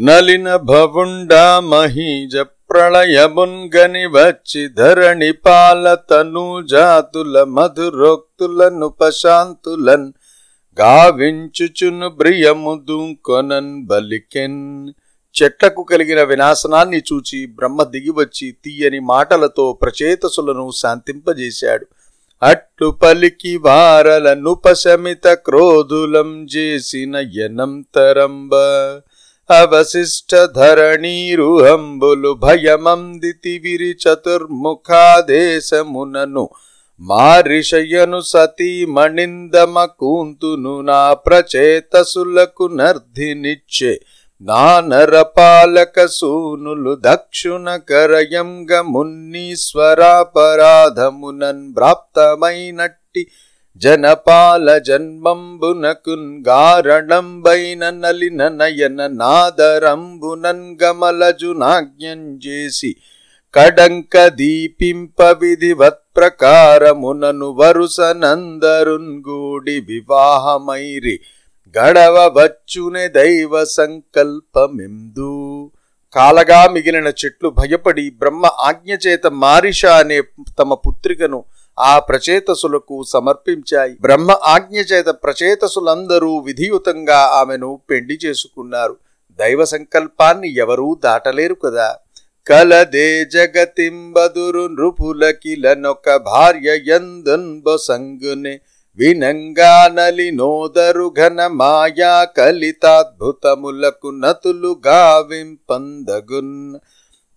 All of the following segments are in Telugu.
నలిన భవుండా మహీజ ప్రళయమున్గని వచ్చి ధరణి పాలతను జాతుల మధురోక్తులను పశాంతులన్ గావించుచును బ్రియము దుంకొనన్ బలికెన్. చెట్లకు కలిగిన వినాశనాన్ని చూచి బ్రహ్మ దిగివచ్చి తీయని మాటలతో ప్రచేతసులను శాంతింపజేశాడు. అట్లు పలికి వారలనుపశమిత క్రోధులం చేసిన యనంతరంబ అవశిష్ట ధరణీరుహంబులు భయమందితి విరి చతుర్ముఖాదేశమునను మారిషయను సతీ మణిందమ కూంతును నా ప్రచేతసులకు నర్ధినిచ్చే నానరపాలక సూనులు దక్షుణ కరయంగ మున్నీశ్వరాపరాధమునన్ ప్రాప్తమైనట్టి జనపాల జన్మంబునకున్ గారణంబైన నలిన నయన నాదరంబునన్ గమలజునాజ్ఞం చేసి కడంక దీపింప విధివత్ ప్రకారమునను వరుసనందరున్ గూడి వివాహమైరి గడవవచ్చునే దైవ సంకల్పమిందు. కాలగా మిగిలిన చెట్లు భయపడి బ్రహ్మ ఆజ్ఞచేత మారిష అనే తమ పుత్రికను ఆ ప్రచేతసులకు సమర్పించాయి. బ్రహ్మ ఆజ్ఞచేత ప్రచేతసులందరూ విధియుతంగా ఆమెను పెండి చేసుకున్నారు. దైవ సంకల్పాన్ని ఎవరూ దాటలేరు కదా. కలదే జగతింబదురు నృపులకిలనొక భార్య యందున్బొసంగునే వినంగా నలినోదరు ఘన మాయా కలితాద్భుతములకు నతులు గావింపందగున్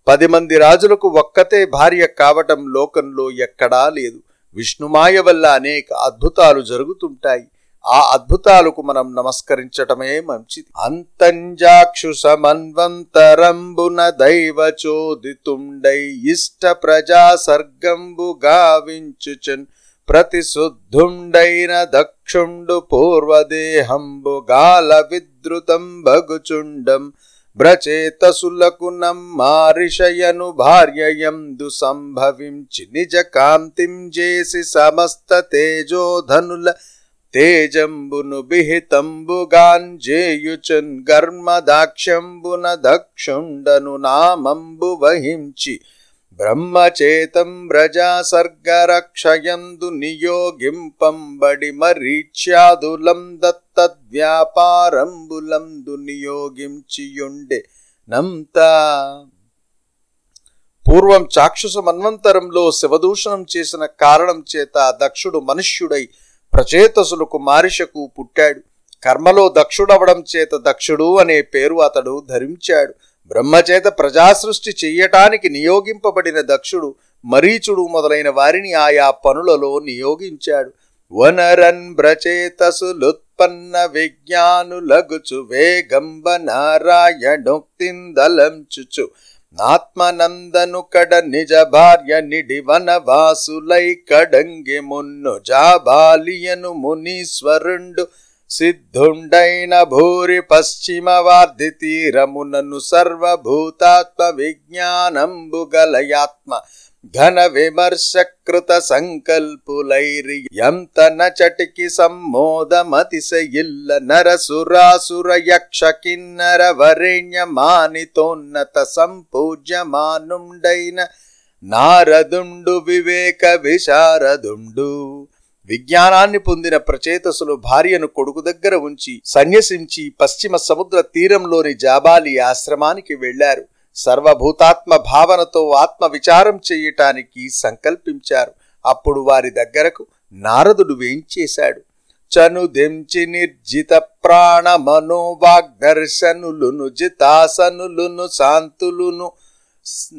పది మంది రాజులకు ఒక్కతే భార్య కావటం లోకంలో ఎక్కడా లేదు. విష్ణుమాయ వల్ల అనేక అద్భుతాలు జరుగుతుంటాయి. ఆ అద్భుతాలకు మనం నమస్కరించటమే మంచిది. అంతంజాక్షు సమన్వంతరంబున దైవ చోదితుండై ఇష్ట ప్రజా సర్గంబు గావించుచన్ ప్రతిశుద్ధుండైన దక్షుండు పూర్వదేహంబు గాల విద్రుతం భగుచుండం బ్రచేతసులకు నమ్మారిషయను భార్యయందు సంభవించి నిజ కాంతిం చేసి సమస్త తేజోధనుల తేజంబును బిహితంబుగాంజేయుచన్ గర్మదాక్షంబున దక్షుండను నామంబు వహించి బ్రహ్మచేతం ప్రజా సర్గరక్షయందు నియోగింపంబడి మరీచ్యాదులం దత్తద్వ్యాపారంబులందు నియోగించియుండే. నంతా పూర్వం చాక్షుష మన్వంతరంలో శివదూషణం చేసిన కారణం చేత దక్షుడు మనుష్యుడై ప్రచేతసులకు మారిషకు పుట్టాడు. కర్మలో దక్షుడవడం చేత దక్షుడు అనే పేరు అతడు ధరించాడు. బ్రహ్మచేత ప్రజాసృష్టి చెయ్యటానికి నియోగింపబడిన దక్షుడు మరీచుడు మొదలైన వారిని ఆయా పనులలో నియోగించాడు. వనరన్ బ్రచేతసులుత్పన్న విజ్ఞానులగుచు వేగంబ నారాయణోక్తిందలంచుచు. నాత్మనందను కడ నిజ భార్య నిడి వనవాసులై కడంగి మున్ను జాబాలియను మునీశ్వరుండు. సిద్ధుండైన భూరి పశ్చిమ వార్ధి తీరమునను సర్వభూతాత్మ విజ్ఞానంబుగలయాత్మ ఘన విమర్శకృత సంకల్పులైరి ఎంత నచటికి సమ్మోదమతిశయిల్ల నరసురాసుర యక్ష కిన్నర వరేణ్య మానితోన్నత సంపూజ్యమానుండైన నారదుండు వివేక విశారదుండు విజ్ఞానాన్ని పొందిన ప్రచేతసులు భార్యను కొడుకు దగ్గర ఉంచి సన్యసించి పశ్చిమ సముద్ర తీరంలోని జాబాలి ఆశ్రమానికి వెళ్ళారు సర్వభూతాత్మ భావనతో ఆత్మ విచారం చేయటానికి సంకల్పించారు. అప్పుడు వారి దగ్గరకు నారదుడు వేంచేశాడు చనుదెంచి నిర్జిత ప్రాణ మనోవాగ్దర్శనులును జితాసనులును శాంతులును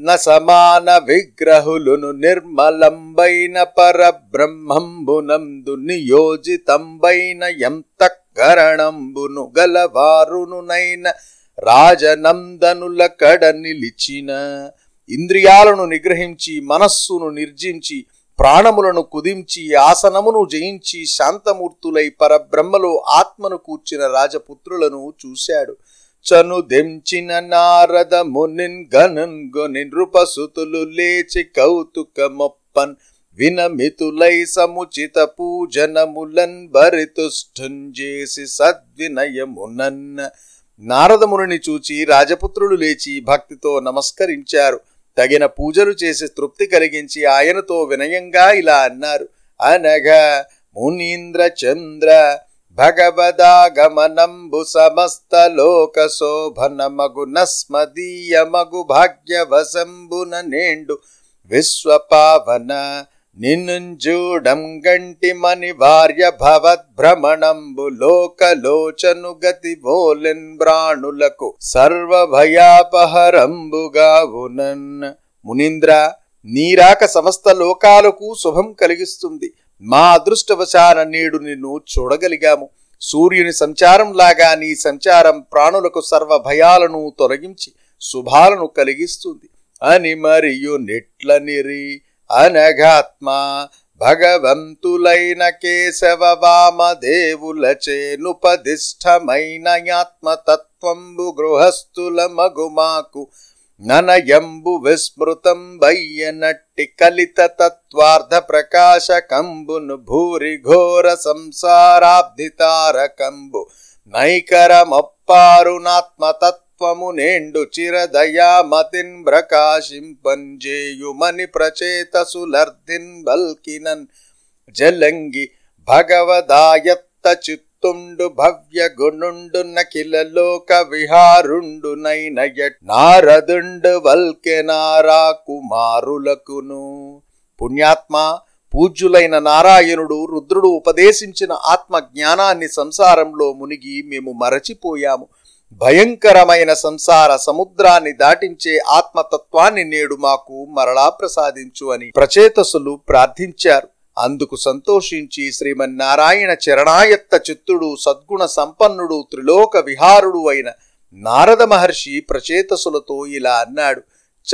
న సమాన విగ్రహులును నిర్మలంబైన పరబ్రహ్మంబునందు నియోజితంబైన ఎంతఃకరణంబును గలవారునునైన రాజనందనుల కడ నిలిచిన ఇంద్రియాలను నిగ్రహించి మనస్సును నిర్జించి ప్రాణములను కుదించి ఆసనమును జయించి శాంతమూర్తులై పరబ్రహ్మలో ఆత్మను కూర్చిన రాజపుత్రులను చూశాడు. చను దెంచిన నారద మునిన్ గనన్ గొని నృపసుతులు లేచి కౌతుక మొప్పన్ వినమితులై సముచిత పూజనములన్ భరితుష్ఠుంజేసి సద్వినయమునన్. నారదముని చూచి రాజపుత్రులు లేచి భక్తితో నమస్కరించారు. తగిన పూజలు చేసి తృప్తి కలిగించి ఆయనతో వినయంగా ఇలా అన్నారు. అనగా మునీంద్ర చంద్ర భగవదాగమనంబు సమస్త లోక శోభనమగు నస్మదీయమగు భాగ్యవశంబున నేండు విశ్వపావన నిన్నుంజూడం గంటి మని వార్య భవద్భ్రమణంబు లోకలోచను గతి బోలెన్ బ్రాణులకు సర్వభయాపహరంబుగావునన్ మునీంద్ర నీరాక సమస్త లోకాలకు శుభం కలిగిస్తుంది మా అదృష్టవశాన నేడు నిన్ను చూడగలిగాము. సూర్యుని సంచారంలాగా నీ సంచారం ప్రాణులకు సర్వ భయాలను తొలగించి శుభాలను కలిగిస్తుంది. అని మరియు నెట్లనిరి అనఘాత్మ భగవంతులైన కేశవ వామదేవులచేనుపదిష్టమైన ఆత్మతత్వంబు గృహస్థుల మగుమాకు ననయంబు విస్మృతం బయ్యనట్టి కలిత తత్వార్థ ప్రకాశకంబును భూరి ఘోర సంసారాబ్ధితారకంబు నైకరమప్పారునాత్మతత్వము నేండు చిరదయామతిన్ ప్రకాశింపంజేయుమని ప్రచేతసులర్దిన్ బల్కినన్ జలంగి భగవదాయత్త చిత్ చిత్తుండు భవ్య గుణుండు నకిల లోక విహారుండు నైనయట్ నారదుండు వల్కెనారా కుమారులకును. పుణ్యాత్మ పూజ్యులైన నారాయణుడు రుద్రుడు ఉపదేశించిన ఆత్మ జ్ఞానాన్ని సంసారంలో మునిగి మేము మరచిపోయాము. భయంకరమైన సంసార సముద్రాన్ని దాటించే ఆత్మతత్వాన్ని నేడు మాకు మరలా ప్రసాదించు అని ప్రచేతసులు ప్రార్థించారు. అందుకు సంతోషించి శ్రీమన్నారాయణ చరణాయత్త చిత్తుడు సద్గుణ సంపన్నుడు త్రిలోక విహారుడు అయిన నారద మహర్షి ప్రచేతసులతో ఇలా అన్నాడు.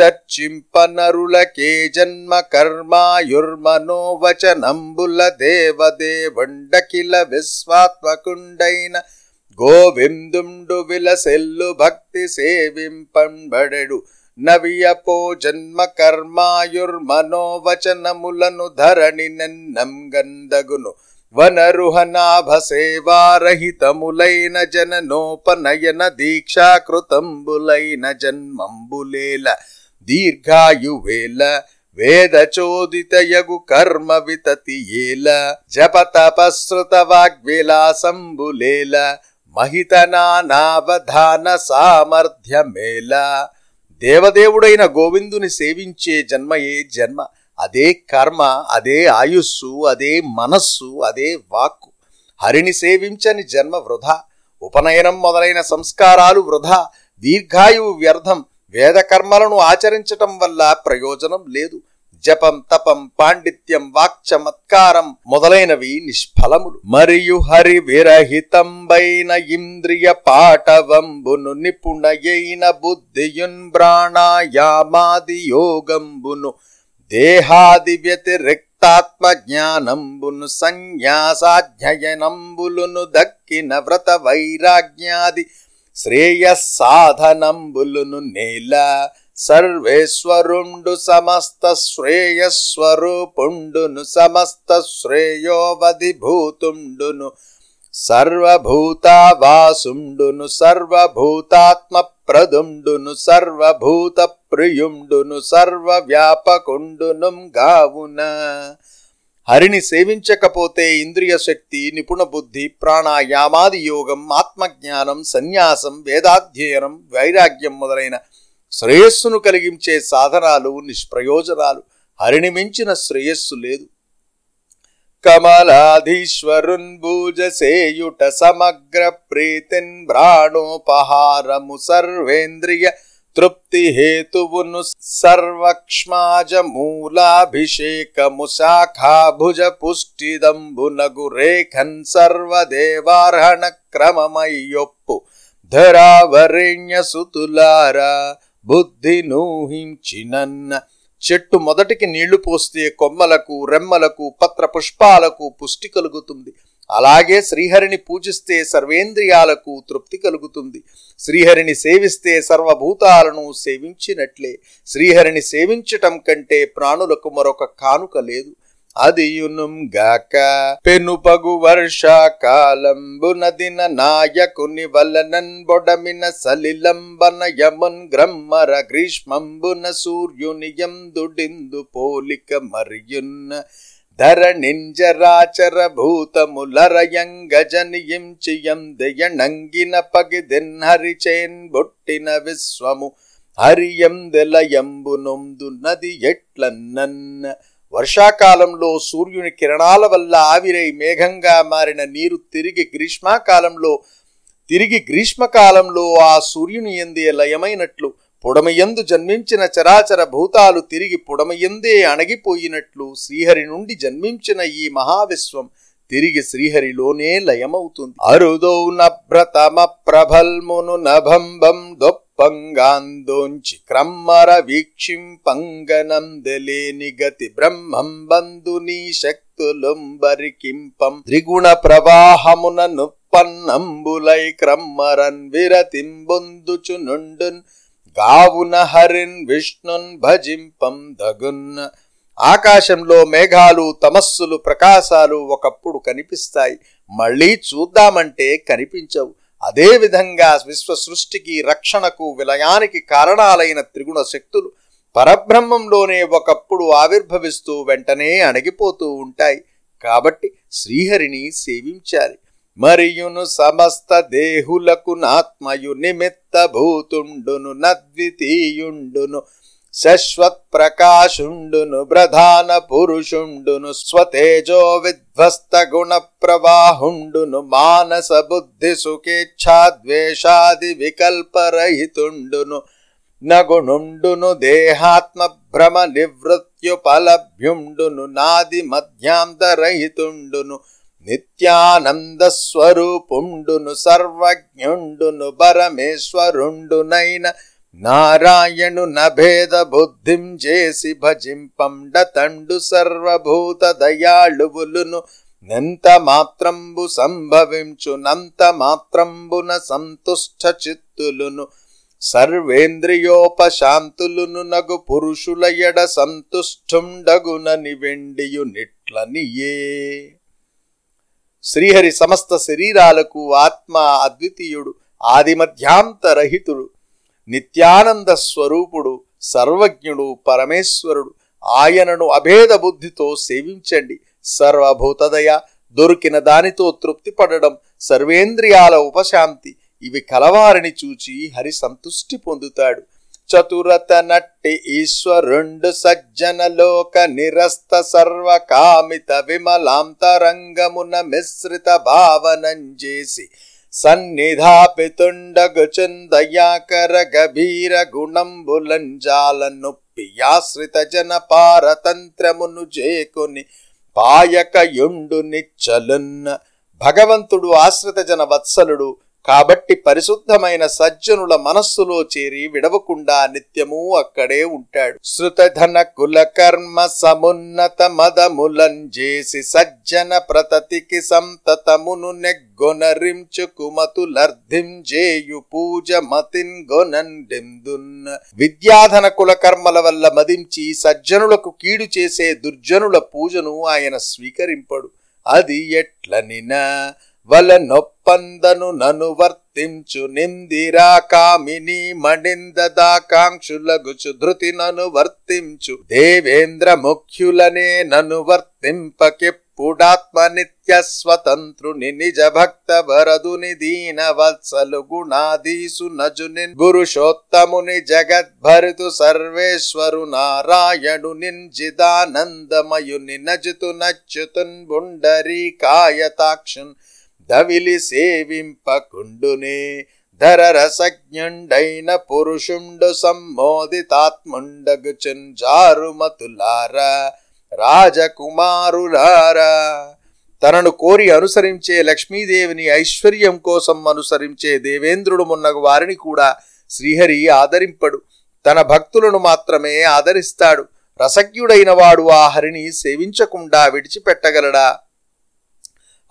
చర్చింపనరులకే జన్మ కర్మాయుర్మనోవచనంబుల దేవదేవండకిల విశ్వాత్మకుండైన గోవిందుండు విలసెల్లు భక్తి సేవింపంబడెడు. न वियपो जन्म कर्मायुर्मनो धरणि नन्नं गन्धगुनु वनरुहनाभसेवारहितमुलैन जननोपनयन दीक्षाकृतम्बुलैन जन्मम्बुलेल। दीर्घायुवेल वेद चोदित यगु कर्म దేవదేవుడైన గోవిందుని సేవించే జన్మయే జన్మ? అదే కర్మ అదే ఆయుస్సు అదే మనస్సు అదే వాక్కు. హరిని సేవించని జన్మ వృధా. ఉపనయనం మొదలైన సంస్కారాలు వృధా. దీర్ఘాయువు వ్యర్థం. వేదకర్మలను ఆచరించటం వల్ల ప్రయోజనం లేదు. జపం తపం పాండిత్యం వాక్చమత్కారం మొదలైనవి నిష్ఫలములు. మరియు హరి విరహితంబైన ఇంద్రియ పాటవంబును నిపుణయైన బుద్ధియున్ ప్రాణాయామాది యోగంబును దేహాది వ్యతిరిక్తాత్మ జ్ఞానంబును సన్యాసాధ్యయనంబులును దక్కిన వ్రత వైరాగ్యాది శ్రేయస్సాధనంబులును నేల సర్వేశ్వరుండు సమస్త శ్రేయస్వరూపుండును సమస్త శ్రేయోవధిభూతుండును సర్వభూతావాసుండును సర్వభూతాత్మ ప్రదుండును సర్వభూత ప్రియుండును సర్వవ్యాపకుండును గావున. హరిని సేవించకపోతే ఇంద్రియ శక్తి నిపుణ బుద్ధి ప్రాణాయామాది యోగం ఆత్మజ్ఞానం సన్యాసం వేదాధ్యయనం వైరాగ్యం మొదలైన శ్రేయస్సును కలిగించే సాధనాలు నిష్ప్రయోజనాలు. హరిని మించిన శ్రేయస్సు లేదు. కమలాధీశ్వరున్ భూజసేయుట సమగ్ర ప్రీతిన్ భ్రాణోపహారము సర్వేంద్రియ తృప్తి హేతువును సర్వక్ష్మాజ మూలాభిషేకము శాఖాభుజ పుష్టిదంబునగు రేఖన్ సర్వదేవార్హణ క్రమమయ్యొప్పు ధరావరేణ్య సుతులారా బుద్ధి నూహించినన్న. చెట్టు మొదటికి నీళ్ళు పోస్తే కొమ్మలకు రెమ్మలకు పత్ర పుష్పాలకు పుష్టి కలుగుతుంది. అలాగే శ్రీహరిని పూజిస్తే సర్వేంద్రియాలకు తృప్తి కలుగుతుంది. శ్రీహరిని సేవిస్తే సర్వభూతాలను సేవించినట్లే. శ్రీహరిని సేవించటం కంటే ప్రాణులకు మరొక కానుక లేదు. అదియునుం గాక పెనుపగు వర్షాకాలంబున దిన నాయకుని వలనన్ బొడమిన సలిలంబన యమున్ గ్రమ్మర గ్రీష్మంబున సూర్యుని యందుడిందు పోలిక మరియున్న ధరణింజరాచర భూతములరయంగ జనియించియం దయణంగిన పగిదెన్ బొట్టిన విశ్వము హరియందెలయంబు నొందు నది ఎట్లన్నన్న వర్షాకాలంలో సూర్యుని కిరణాల వల్ల ఆవిరై మేఘంగా మారిన నీరు తిరిగి గ్రీష్మకాలంలో తిరిగి గ్రీష్మకాలంలో ఆ సూర్యుని ఎందే లయమైనట్లు పొడమయందు జన్మించిన చరాచర భూతాలు తిరిగి పొడమయందే అణగిపోయినట్లు శ్రీహరి నుండి జన్మించిన ఈ మహావిశ్వం తిరిగి శ్రీహరిలోనే లయమవుతుంది. అరుదౌ నభ్రతమ ప్రభల్మును నభంబం పంగాందోంచి క్రమ్మర వీక్షింపంగనందలేని గతి బ్రహ్మం బంధుని శక్తులుంబరికింపం. త్రిగుణ ప్రవాహమున నుప్పన్నంబులై క్రమ్మరన్ విరతింబొందుచు నుండున్ గావున హరిన్ విష్ణున్ భజింపం దగున్న ఆకాశంలో మేఘాలు తమస్సులు ప్రకాశాలు ఒకప్పుడు కనిపిస్తాయి. మళ్ళీ చూద్దామంటే కనిపించవు. అదేవిధంగా విశ్వ సృష్టికి రక్షణకు విలయానికి కారణాలైన త్రిగుణ శక్తులు పరబ్రహ్మంలోనే ఒకప్పుడు ఆవిర్భవిస్తూ వెంటనే అణగిపోతూ ఉంటాయి. కాబట్టి శ్రీహరిని సేవించాలి. మరియును సమస్త దేహులకు నాత్మయు నిమిత్త భూతుండును నద్వితీయుండును శశ్వత్ ప్రకాశుండును ప్రధాన పురుషుండును స్వతేజో విధ్వస్త గుణ ప్రవాహుండును మానస బుద్ధి సుఖేచ్ఛాద్వేషాది వికల్పరహితుండును నగుణుండును దేహాత్మ భ్రమ నివృత్యుపలభ్యుండును నాది మధ్యాంతరహితుండును నిత్యానంద స్వరూపుండును సర్వజ్ఞుండును పరమేశ్వరుండునైన నారాయణు నభేద బుద్ధిం చేసి భజింపండ తండు సర్వభూత దయాళువులును. నెంత మాత్రంబు సంభవించు నంత మాత్రంబున సంతుష్ట చిత్తులును. సర్వేంద్రియోపశాంతులును నగు పురుషుల ఎడ సంతుష్టుండగునని వెండియు నిట్లనియే. శ్రీహరి సమస్త శరీరాలకు ఆత్మ అద్వితీయుడు ఆదిమధ్యాంతరహితుడు. నిత్యానంద స్వరూపుడు సర్వజ్ఞుడు పరమేశ్వరుడు ఆయనను అభేద బుద్ధితో సేవించండి. సర్వభూతదయ దొరికిన దానితో తృప్తి పడడం సర్వేంద్రియాల ఉపశాంతి ఇవి కలవారిని చూచి హరి సంతుష్టి పొందుతాడు. చతురత నట్టి ఈశ్వరుండు సజ్జన లోక నిరస్త సర్వకామిత విమలాంతరంగమున మిశ్రిత భావనం చేసి సన్నిధాపితుండగుచుందయాకర గభీర గుణంబులంజాల నొప్పి జన పారతంత్రమును చేకుని పాయకయుండు నిచ్చలున్న భగవంతుడు ఆశ్రిత జన వత్సలుడు కాబట్టి పరిశుద్ధమైన సజ్జనుల మనస్సులో చేరి విడవకుండా నిత్యము అక్కడే ఉంటాడు. శృతధన కుల కర్మ సమున్నత మదములంజేసి సజ్జన ప్రతతికి సంతతమును నెగ్గొనరించు కుమతులర్ధిం జేయు పూజ మతిన్ గొనండెందున్న విద్యాధన కుల కర్మల వల్ల మదించి సజ్జనులకు కీడు చేసే దుర్జనుల పూజను ఆయన స్వీకరింపడు. అది ఎట్లనినా వల నొప్పందను నను వర్తించు నిందిరా కామిని మణిందదాకాంక్షులగుచు ధృతి నను వర్తించు. దేవేంద్ర ముఖ్యులనే నను వర్తింపకెప్పుడాత్మ నిత్య స్వతంత్రుని నిజ భక్త వరదుని దీన వత్సలు గుణాదీసు నజుని పురుషోత్తముని జగద్భరితు సర్వేశ్వరు నారాయణు నింజిదానందమయుని నజుతు నచ్యుతున్ బుండరీ కాయతాక్షున్ దవిలి సేవింపకుండునే ధర రసజ్ఞుండైన పురుషుండు సమ్మోదితాత్ముండగుచున్ జారుమతులారా రాజకుమారులారా. తనను కోరి అనుసరించే లక్ష్మీదేవిని ఐశ్వర్యం కోసం అనుసరించే దేవేంద్రుడు మున్నగు వారిని కూడా శ్రీహరి ఆదరింపడు. తన భక్తులను మాత్రమే ఆదరిస్తాడు. రసజ్ఞుడైన వాడు ఆ హరిని సేవించకుండా విడిచిపెట్టగలడా?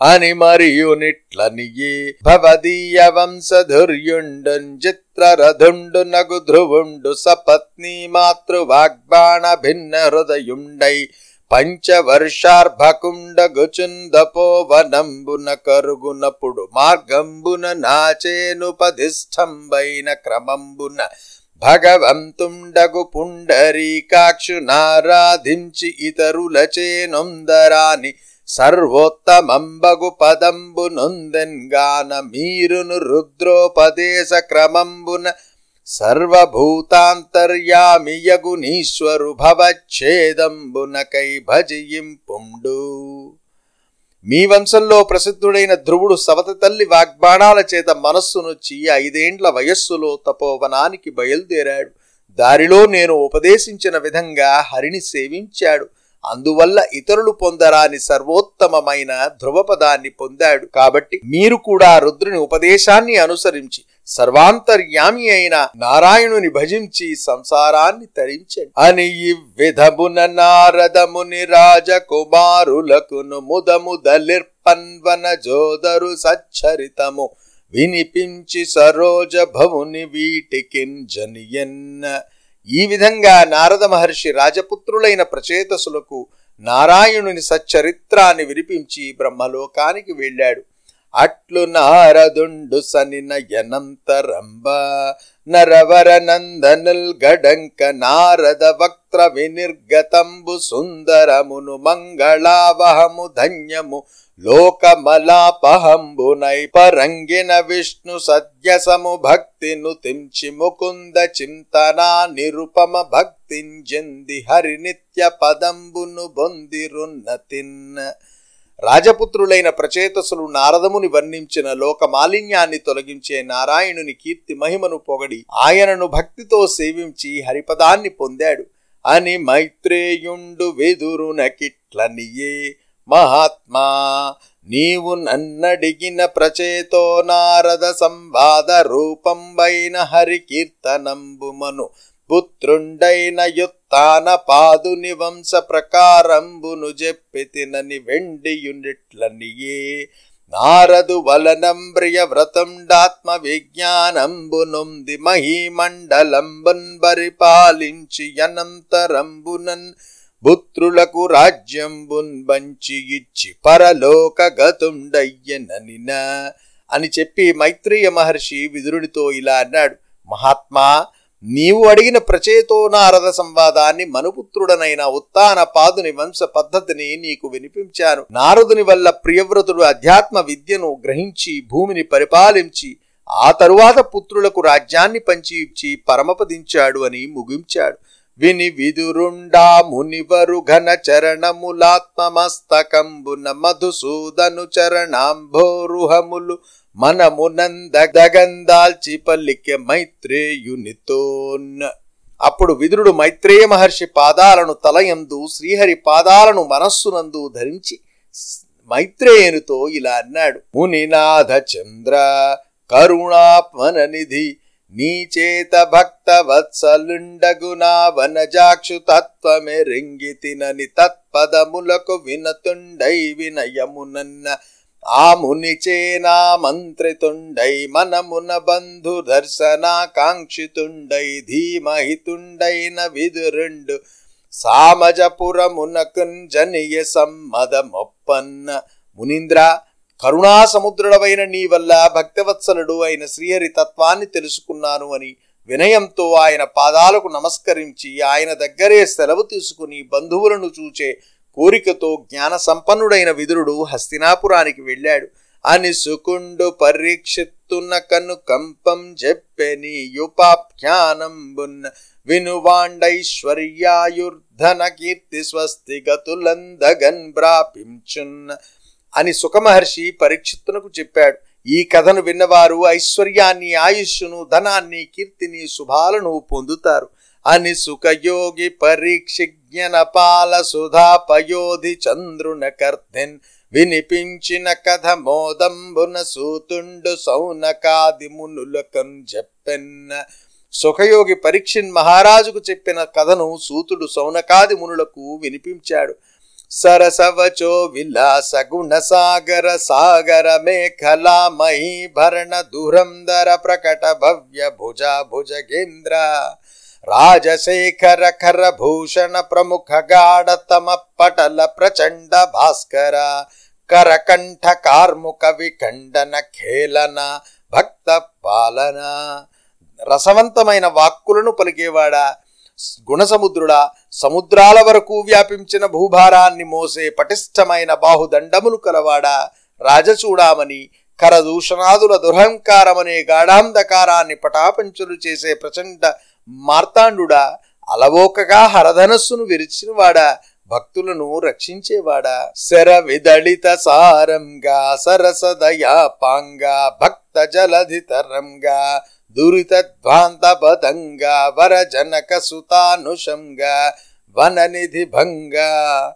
అని మరియునిట్లనియే భవదీయ వంశధుర్యుండున్ చిత్రరథుండు నగు ధ్రువుండు సపత్ని మాతృవాగ్బాణ భిన్న హృదయుండై పంచవర్షార్భకుండగుచుందపోవనంబున కరుగునప్పుడు మార్గంబున నాచేనుపధిష్టంబైన క్రమంబున భగవంతుండగు పుండరీకాక్షునారాధించి నారాధించి సర్వోత్తమంబగు పదంబు నొందెన్గాన మీరును రుద్రోపదేశ క్రమంబున సర్వభూతాంతర్యామియగునీశ్వరు భవచ్ఛేదంబునకై భజియింపుండు మీ వంశంలో ప్రసిద్ధుడైన ధ్రువుడు సవత తల్లి వాగ్బాణాల చేత మనస్సునొచ్చి ఐదేండ్ల వయస్సులో తపోవనానికి బయలుదేరాడు. దారిలో నేను ఉపదేశించిన విధంగా హరిని సేవించాడు. అందువల్ల ఇతరులు పొందరాని సర్వోత్తమమైన ధ్రువపదాన్ని పొందాడు. కాబట్టి మీరు కూడా రుద్రుని ఉపదేశాన్ని అనుసరించి సర్వాంతర్యామి అయిన నారాయణుని భజించి సంసారాన్ని తరించండి. అని విధమున నారదముని రాజకుమారులకును ముదముదలిర్పన్వన జోదరు సచ్చరితము వినిపించి సరోజ భవుని వీటికిన్ జనియన్న ఈ విధంగా నారద మహర్షి రాజపుత్రులైన ప్రచేతసులకు నారాయణుని సచ్చరిత్రాన్ని వినిపించి బ్రహ్మలోకానికి వెళ్ళాడు. అట్లు నారదుండు సనిన యనంతరంబ నరవర నందనుల్ గడంక నారద వక్త్ర వినిర్గతంబు సుందరమును మంగళావహము ధన్యము లోకమలాపహంబునై పరంగిన విష్ణు సద్యసము భక్తిను తించి ముకుంద చింతనా నిరుపమ భక్తింజంది హరి నిత్య పదంబును బొందిరున్నతిన్ రాజపుత్రులైన ప్రచేతసులు నారదముని వర్ణించిన లోక మాలిన్యాన్ని తొలగించే నారాయణుని కీర్తి మహిమను పొగడి ఆయనను భక్తితో సేవించి హరిపదాన్ని పొందాడు. అని మైత్రేయుండు వెదురునకిట్లనియే మహాత్మా నీవు నన్నడిగిన ప్రచేతో నారద సంవాద రూపంబైన హరి హరికీర్తనంబుమను. పుత్రుండైన యుత్తాన పాదుని వంశ ప్రకారంబును చెప్పితినని వెండియునిట్లనియే నారదు వలనంబ్రియ వ్రతుండాత్మ విజ్ఞానంబునుంది మహీమండలంబున్ పరిపాలించి అనంతరంబునన్. పుత్రులకు రాజ్యంబున్ బంచి ఇచ్చి పరలోక గతుండయ్యననిన అని చెప్పి మైత్రేయ మహర్షి విదురుడితో ఇలా అన్నాడు. మహాత్మా నీవు అడిగిన ప్రచేతో నారద సంవాదాన్ని మనుపుత్రుడనైన ఉత్తాన పాదుని వంశ పద్ధతిని నీకు వినిపించాను. నారదుని వల్ల ప్రియవ్రతుడు అధ్యాత్మ విద్యను గ్రహించి భూమిని పరిపాలించి ఆ తరువాత పుత్రులకు రాజ్యాన్ని పంచి ఇచ్చి పరమపదించాడు అని ముగించాడు. విని విదురుండా మునివరు ఘన చరణములాత్మమస్తకంబున మధుసూదను చరణాంభోరుహములు మనమునందగందాల్చి పల్లికె మైత్రేయునితోన్. అప్పుడు విదురుడు మైత్రేయ మహర్షి పాదాలను తలయందు శ్రీహరి పాదాలను మనస్సునందు ధరించి మైత్రేయునితో ఇలా అన్నాడు. మునినాథ చంద్ర కరుణాత్మననిధి నిధి నీచేత భక్త వత్సలుండగునా వనజాక్షు తత్వమే రింగితినని తత్పదములకు వినతుండై వినయమునన్న ఆ మునిచేనా మంత్రితుండై మనమున బంధు దర్శనాకాంక్షితుండై ధీమహితుండైన విదురుండు సామజపురమునకుంజనియ సమ్మదమొప్పన్న మునీంద్ర కరుణాసముద్రుడవైన నీ వల్ల భక్తవత్సలుడు అయిన శ్రీహరి తత్వాన్ని తెలుసుకున్నాను అని వినయంతో ఆయన పాదాలకు నమస్కరించి ఆయన దగ్గరే సెలవు తీసుకుని బంధువులను చూచే కోరికతో జ్ఞాన సంపన్నుడైన విదురుడు హస్తినాపురానికి వెళ్ళాడు. అని సుకుండు పరీక్షిత్తున్న కను కంపం చెప్పెని యుపాఖ్యానంబున్న వినువాండైశ్వర్యాయుర్ధన కీర్తి స్వస్తి గతులందగన్ బ్రాపించున్న అని సుఖమహర్షి పరీక్షిత్తునకు చెప్పాడు. ఈ కథను విన్నవారు ఐశ్వర్యాన్ని ఆయుష్ను ధనాన్ని కీర్తిని శుభాలను పొందుతారు. అని సుఖయోగి పరీక్షజ్ఞన పాల సుధాపయోధి చంద్రున కర్ధెన్ వినిపించిన కథ మోదంబున సూతుండు సౌనకాది మునులకం చెప్పెన్న. సుఖయోగి పరీక్షిన్ మహారాజుకు చెప్పిన కథను సూతుడు సౌనకాది మునులకు వినిపించాడు. సరసవచో విలాస గుణ సాగర సాగర మేఖలామయీ భరణ దురంధర ప్రకట భవ్య భుజ భుజగేంద్ర రాజశేఖర ఖర భూషణ ప్రముఖ గాఢతమ పటల ప్రచండ భాస్కర. కరకంఠ కార్ముక విఖండన ఖేళన భక్త పాలన. రసవంతమైన వాక్కులను పలికేవాడా? గుణసముద్రుడా సముద్రాల వరకు వ్యాపించిన భూభారాన్ని మోసే పటిష్టమైన బాహుదండములు కలవాడా రాజచూడామని కరదూషణాదుల దురహంకారమనే గాఢాంధకారాన్ని పటాపంచులు చేసే ప్రచండ మార్తాండుడా అలవోకగా హరధనస్సును విరిచినవాడా భక్తులను రక్షించేవాడా. శర విదళిత సారంగా సరసదయా పాంగా భక్త జలధితరంగా దురిత వరజనక వర జనక సుతానుషంగా వననిధి భంగా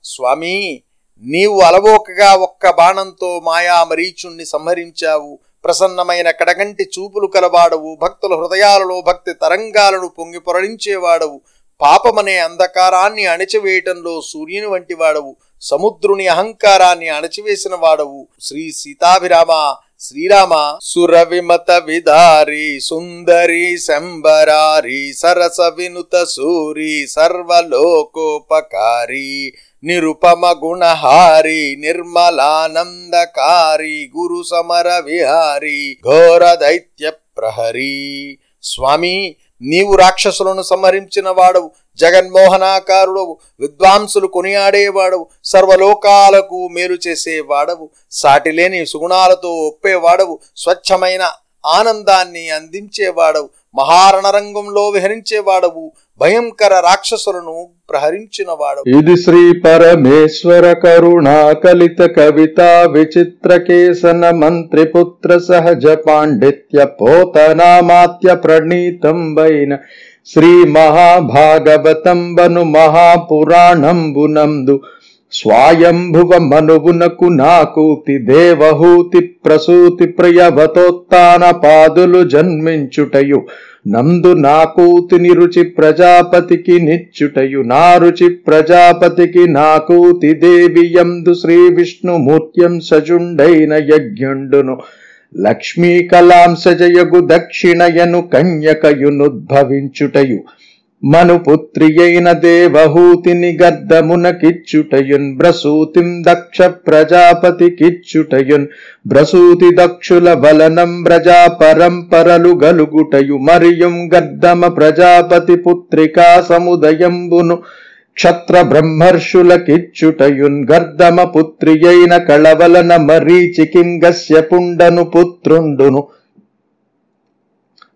స్వామి నీవు అలవోకగా ఒక్క బాణంతో మాయా మరీచుణ్ణి సంహరించావు. ప్రసన్నమైన కడగంటి చూపులు కలవాడవు. భక్తుల హృదయాలలో భక్తి తరంగాలను పొంగి పొరడించేవాడవు పాపమనే అంధకారాన్ని అణచివేయటంలో సూర్యుని వంటి వాడవు సముద్రుని అహంకారాన్ని అణచివేసిన వాడవు శ్రీ సీతాభిరామ శ్రీరామ సురవిమత విదారి సుందరి శంబరారి సరస వినుత సూరి సర్వలోకోపకారి నిరుపమ గుణహారి నిర్మలానందకారి గురు సమర విహారి ఘోర దైత్య ప్రహరీ. స్వామి నీవు రాక్షసులను సంహరించిన వాడవు జగన్మోహనాకారుడవు విద్వాంసులు కొనియాడేవాడవు సర్వలోకాలకు మేలు చేసేవాడవు సాటిలేని సుగుణాలతో ఒప్పేవాడవు స్వచ్ఛమైన ఆనందాన్ని అందించేవాడవు మహారణరంగంలో విహరించేవాడవు భయంకర రాక్షసులను ప్రహరించినవాడు. ఇది శ్రీ పరమేశ్వర కరుణా కలిత కవిత విచిత్ర కేసన మంత్రి పుత్ర సహజ పాండిత్య పోతనామాత్య ప్రణీతంబైన శ్రీ మహాభాగవతంబను మహాపురాణంబునందు స్వాయంభువ మనువునకు నాకూతి దేవహూతి ప్రసూతి ప్రియవతోత్తాన పాదులు జన్మించుటయు. నందు నాకూతిని రుచి ప్రజాపతికి నిచ్చుటయు. నా రుచి ప్రజాపతికి నాకూతి దేవియందు శ్రీ విష్ణుమూర్త్యం సజుండైన యజ్ఞుండును. లక్ష్మీ కలాంసజయగు దక్షిణయను కన్యకయునుద్భవించుటయు. మనుపుత్రి అయిన దేవహూతిని గర్దమునకిచ్చుటయున్ బ్రసూతిం దక్ష ప్రజాపతి కిచ్చుటయున్ బ్రసూతి దక్షుల బలనం ప్రజా పరంపరలు గలుగుటయు మరియుం గర్దమ ప్రజాపతి పుత్రికా సముదయంబును క్షత్ర బ్రహ్మర్షులకిచ్చుటయున్ గర్దమ పుత్రి అయిన కళవలన మరీచికింగస్య పుండను పుత్రుండును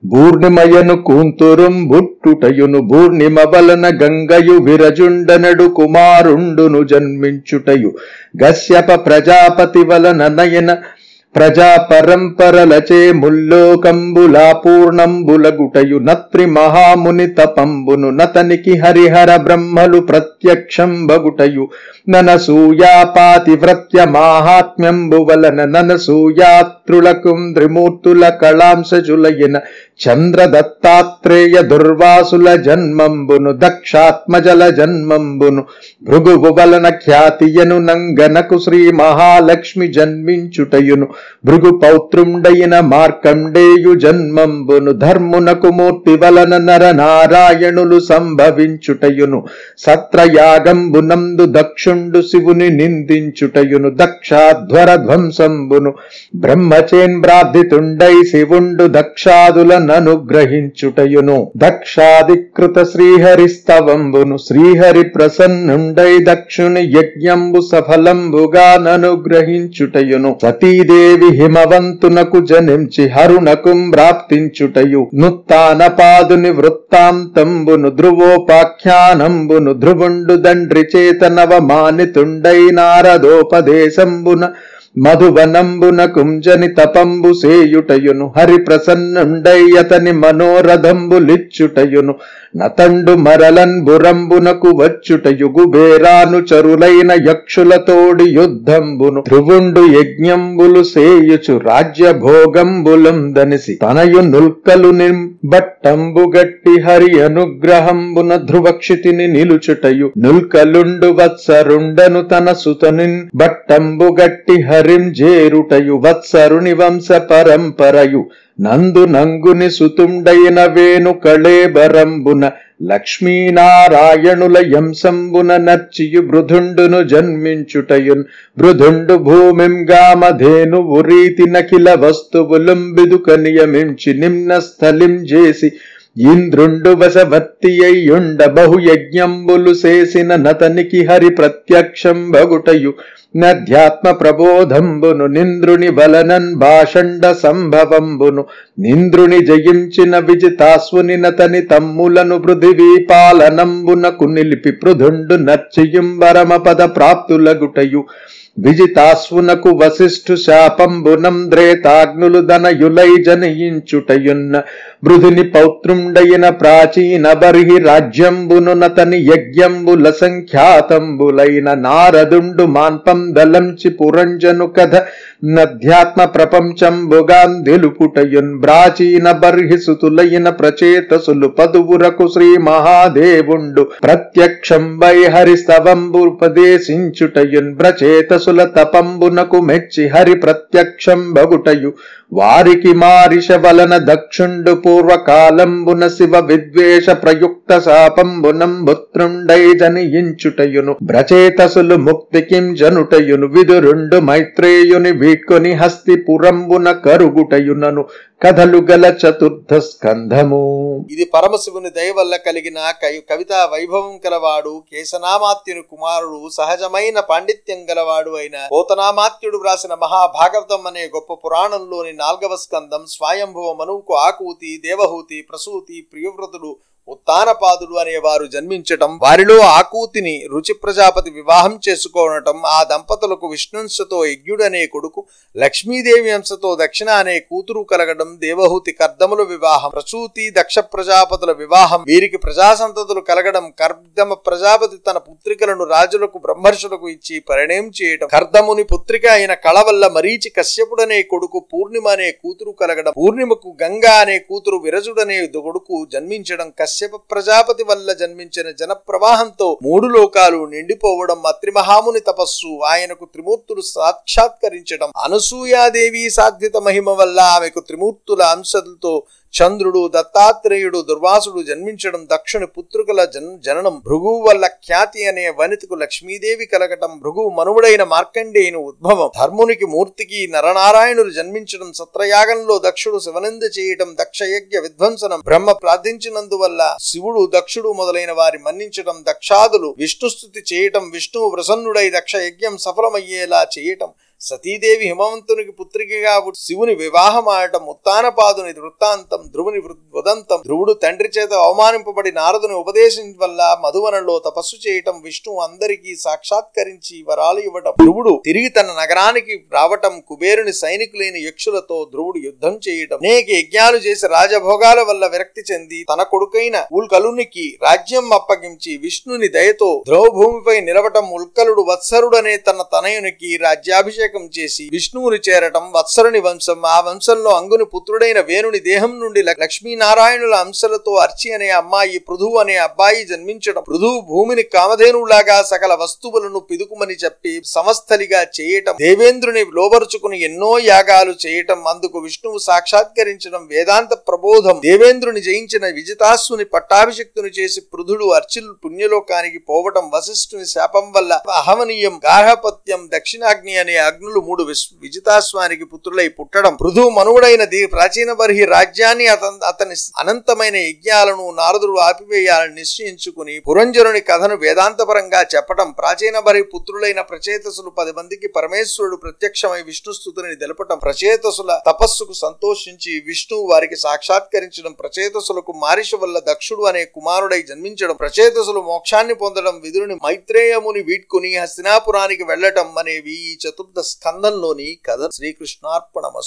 బూర్ణిమయను కూంతురుం బుట్టుటయును బూర్ణిమ వలన గంగయు విరజుండనడు కుమారుండును జన్మించుటయు. గశ్యప ప్రజాపతి వలన నయన ప్రజాపరంపరలచే ముల్లోకంబులా పూర్ణంబులగుటయు నత్రి మహాముని తపంబును నతనికి హరిహర బ్రహ్మలు ప్రత్యక్షం బగుటయు ననసూయాపాతి వ్రత్య మాహాత్మ్యంబు వలన ననసూయాత్రులకు త్రిమూర్తుల కళాంశజులయిన చంద్రదత్తాత్రేయ దుర్వాసుల జన్మంబును దక్షాత్మజల జన్మంబును భృగువు వలన ఖ్యాతియను నంగనకు శ్రీ మహాలక్ష్మి జన్మించుటయును. భృగు పౌత్రుండైన మార్కండేయు జన్మంబును ధర్మునకు మూర్తి వలన నర నారాయణులు సంభవించుటయును సత్రయాగంబునందు దక్షుండు శివుని నిందించుటయును. దక్షాధ్వర ధ్వంసంబును బ్రహ్మచేంద్రాధితుండై శివుండు దక్షాదులననుగ్రహించుటయును దక్షాధికృత శ్రీహరిస్తవంబును శ్రీహరి ప్రసన్నుండై దక్షుని యజ్ఞంబు సఫలంబుగా ననుగ్రహించుటయును. సతీదేవి హిమవంతునకు జనించి హరునకు ప్రాప్తించుటయు. నుత్తాన పాదుని వృత్తాంతంబును ధ్రువోపాఖ్యానంబును ధ్రువుండు దండ్రి చేతనవమానితుండై నారదోపదేశంబున మధువనంబున కుంజని తపంబు సేయుటయును హరి ప్రసన్నుండై అతని మనోరథంబులిచ్చుటయును నతండు మరలన్ బురంబునకు వచ్చుటయు గుబేరాను చరులైన యక్షులతోడి యుద్ధంబును ధ్రువుండు యజ్ఞంబులు సేయుచు రాజ్య భోగంబులందనిసి తనయు నుల్కలు నింబట్టంబు బట్టంబుగట్టి హరి అనుగ్రహంబున ధ్రువక్షితిని నిలుచుటయు. నుల్కలుండు వత్సరుండను తన సుతనిన్ బట్టంబుగట్టి హరిం జేరుటయు. వత్సరుని వంశ పరంపరయు. నందు నంగుని సుతుండైన వేణు కళేబరంబున లక్ష్మీనారాయణుల యంసంబున నర్చియు బృధుండును జన్మించుటయున్. బృధుండు భూమిం గామధేను ఉరీతి నఖిల వస్తువులుంబిదుక నియమించి నిమ్న స్థలిం చేసి ఇంద్రుండు వశవర్తి అయ్యుండ బహుయజ్ఞంబులు చేసిన నతనికి హరి ప్రత్యక్షం బగుటయు. నధ్యాత్మ ప్రబోధంబును నింద్రుని వలనన్ భాషండ సంభవంబును. నింద్రుని జయించిన విజితాస్వుని నతని తమ్ములను పృథివీ పాలనంబునకు నిలిపి పృథుండు నర్చియుంబరమ పద ప్రాప్తులగుటయు. విజితాస్వునకు వశిష్ఠు శాపంబునం ద్రేతాగ్నులు ధనయులై జనయించుటయున్న బృధుని పౌత్రుండయిన ప్రాచీన బర్హి రాజ్యంబునునతని యజ్ఞంబుల సంఖ్యాతంబులైన నారదుండు మాన్పం దలంచి పురంజను కథ నధ్యాత్మ ప్రపంచంబుగాన్ పుటయున్ ప్రాచీన బర్హి సుతులైన ప్రచేతసులు పదువురకు శ్రీ మహాదేవుండు ప్రత్యక్షం వై ప్రచేతసు ప్రచేతసుల తపంబునకు మెచ్చి హరి ప్రత్యక్షం బగుటయు. వారికి మారిష వలన దక్షుండు పూర్వకాలంబున శివ విద్వేష ప్రయుక్త శాపంబునం జనియించుటయును. బ్రచేతసులు ముక్తికిం జనుటయును. విదురుండు మైత్రేయుని వీడ్కొని హస్తిపురంబున కరుగుటయునను. కథలు గల చతుర్థ స్కంధము. ఇది పరమశివుని దయ వల్ల కలిగిన కవి కవితా వైభవం గలవాడు కేశనామాత్యుని కుమారుడు సహజమైన పాండిత్యం గలవాడు అయిన పోతనామాత్యుడు వ్రాసిన మహాభాగవతం అనే గొప్ప పురాణంలోని నాల్గవ స్కందం స్వయంభవ మనువుకు ఆకూతి దేవహూతి ప్రసూతి ప్రియవ్రతుడు ఉత్తానపాదుడు అనేవారు జన్మించటం వారిలో ఆకూతిని రుచి ప్రజాపతి వివాహం చేసుకోవటం ఆ దంపతులకు విష్ణుంశతో యజ్ఞుడనే కొడుకు లక్ష్మీదేవి అంశతో దక్షిణ అనే కూతురు కలగడం దేవహూతి కర్దముల వివాహం ప్రసూతి దక్ష ప్రజాపతుల వివాహం వీరికి ప్రజాసంతతులు కలగడం కర్దమ ప్రజాపతి తన పుత్రికలను రాజులకు బ్రహ్మర్షులకు ఇచ్చి పరిణయం చేయటం కర్దముని పుత్రిక అయిన కళ వల్ల మరీచి కశ్యపుడనే కొడుకు పూర్ణిమ అనే కూతురు కలగడం పూర్ణిమకు గంగా అనే కూతురు విరజుడనే కొడుకు జన్మించడం కశ్యప ప్రజాపతి వల్ల జన్మించిన జనప్రవాహంతో మూడు లోకాలు నిండిపోవడం అత్రిమహాముని తపస్సు. ఆయనకు త్రిమూర్తులు సాక్షాత్కరించడం అనసూయాదేవి సాధ్యత మహిమ వల్ల ఆమెకు త్రిమూర్తుల అంశలతో చంద్రుడు దత్తాత్రేయుడు దుర్వాసుడు జన్మించడం దక్షుని పుత్రుకుల జన్ జననం భృగువు వల్ల ఖ్యాతి అనే వనితకు లక్ష్మీదేవి కలగటం భృగువు మనువుడైన మార్కండేయుని ఉద్భవం. ధర్మునికి మూర్తికి నరనారాయణులు జన్మించడం సత్రయాగంలో దక్షుడు శివనింద చేయటం దక్షయజ్ఞ విధ్వంసనం బ్రహ్మ ప్రార్థించినందువల్ల శివుడు దక్షుడు మొదలైన వారి మన్నించడం దక్షాదులు విష్ణుస్థుతి చేయటం విష్ణువు ప్రసన్నుడై దక్ష యజ్ఞం సఫలమయ్యేలా చేయటం సతీదేవి హిమవంతునికి పుత్రికగా శివుని వివాహం ఆడటం ఉత్తానపాదుని వృత్తాంతం ధ్రువుని వృ- ధ్రువుడు తండ్రి చేత అవమానింపబడి నారదుని ఉపదేశం వల్ల మధువనంలో తపస్సు చేయటం విష్ణువు అందరికీ సాక్షాత్కరించి వరాలు ఇవ్వటం. ధ్రువుడు తిరిగి తన నగరానికి రావటం కుబేరుని సైనికులైన యక్షులతో ధ్రువుడు యుద్ధం చేయటం. అనేక యజ్ఞాలు చేసి రాజభోగాల వల్ల విరక్తి చెంది తన కొడుకైన ఉల్కలునికి రాజ్యం అప్పగించి విష్ణుని దయతో ధ్రువభూమిపై నిలవటం ఉల్కలుడు వత్సరుడనే తన తనయునికి రాజ్యాభిషేకం చేసి విష్ణువుని చేరటం వత్సరుని వంశం ఆ వంశంలో అంగుని పుత్రుడైన వేణుని దేహం నుండి లక్ష్మీనారాయణుల అంశలతో అర్చి అనే అమ్మాయి పృథువు అనే అబ్బాయి జన్మించడం. పృథువు భూమిని కామధేనువులాగా సకల వస్తువులను పిదుకుమని చెప్పి సమస్థలిగా చేయటం దేవేంద్రుని లోబరుచుకుని ఎన్నో యాగాలు చేయటం అందుకు విష్ణువు సాక్షాత్కరించడం వేదాంత ప్రబోధం. దేవేంద్రుని జయించిన విజితాస్సుని పట్టాభిషక్తుని చేసి పృథుడు అర్చిలు పుణ్యలోకానికి పోవటం వశిష్ఠుని శాపం వల్ల అహమనీయం గార్హపత్యం దక్షిణాగ్ని అనే అగ్నులు మూడు విశ్- విజితాస్వానికి పుత్రులై పుట్టడం. పృథు మనువుడైన ప్రాచీన బర్హి రాజ్యాన్ని అతని అనంతమైన యజ్ఞాలను నారదుడు ఆపివేయాలని నిశ్చయించుకుని పురంజరుని కథను వేదాంతపరంగా చెప్పటం ప్రాచీన బర్హి పుత్రులైన ప్రచేతసులు పది మందికి పరమేశ్వరుడు ప్రత్యక్షమై విష్ణుస్తుతుని తెలపటం ప్రచేతసుల తపస్సుకు సంతోషించి విష్ణువు వారికి సాక్షాత్కరించడం ప్రచేతసులకు మారిష వల్ల దక్షుడు అనే కుమారుడై జన్మించడం ప్రచేతసులు మోక్షాన్ని పొందడం విదురుని మైత్రేయముని వీడ్కొని హస్తినాపురానికి వెళ్ళటం అనేవి ఈ చతుర్థ స్కందంలోని కథ శ్రీకృష్ణార్పణమస్తు.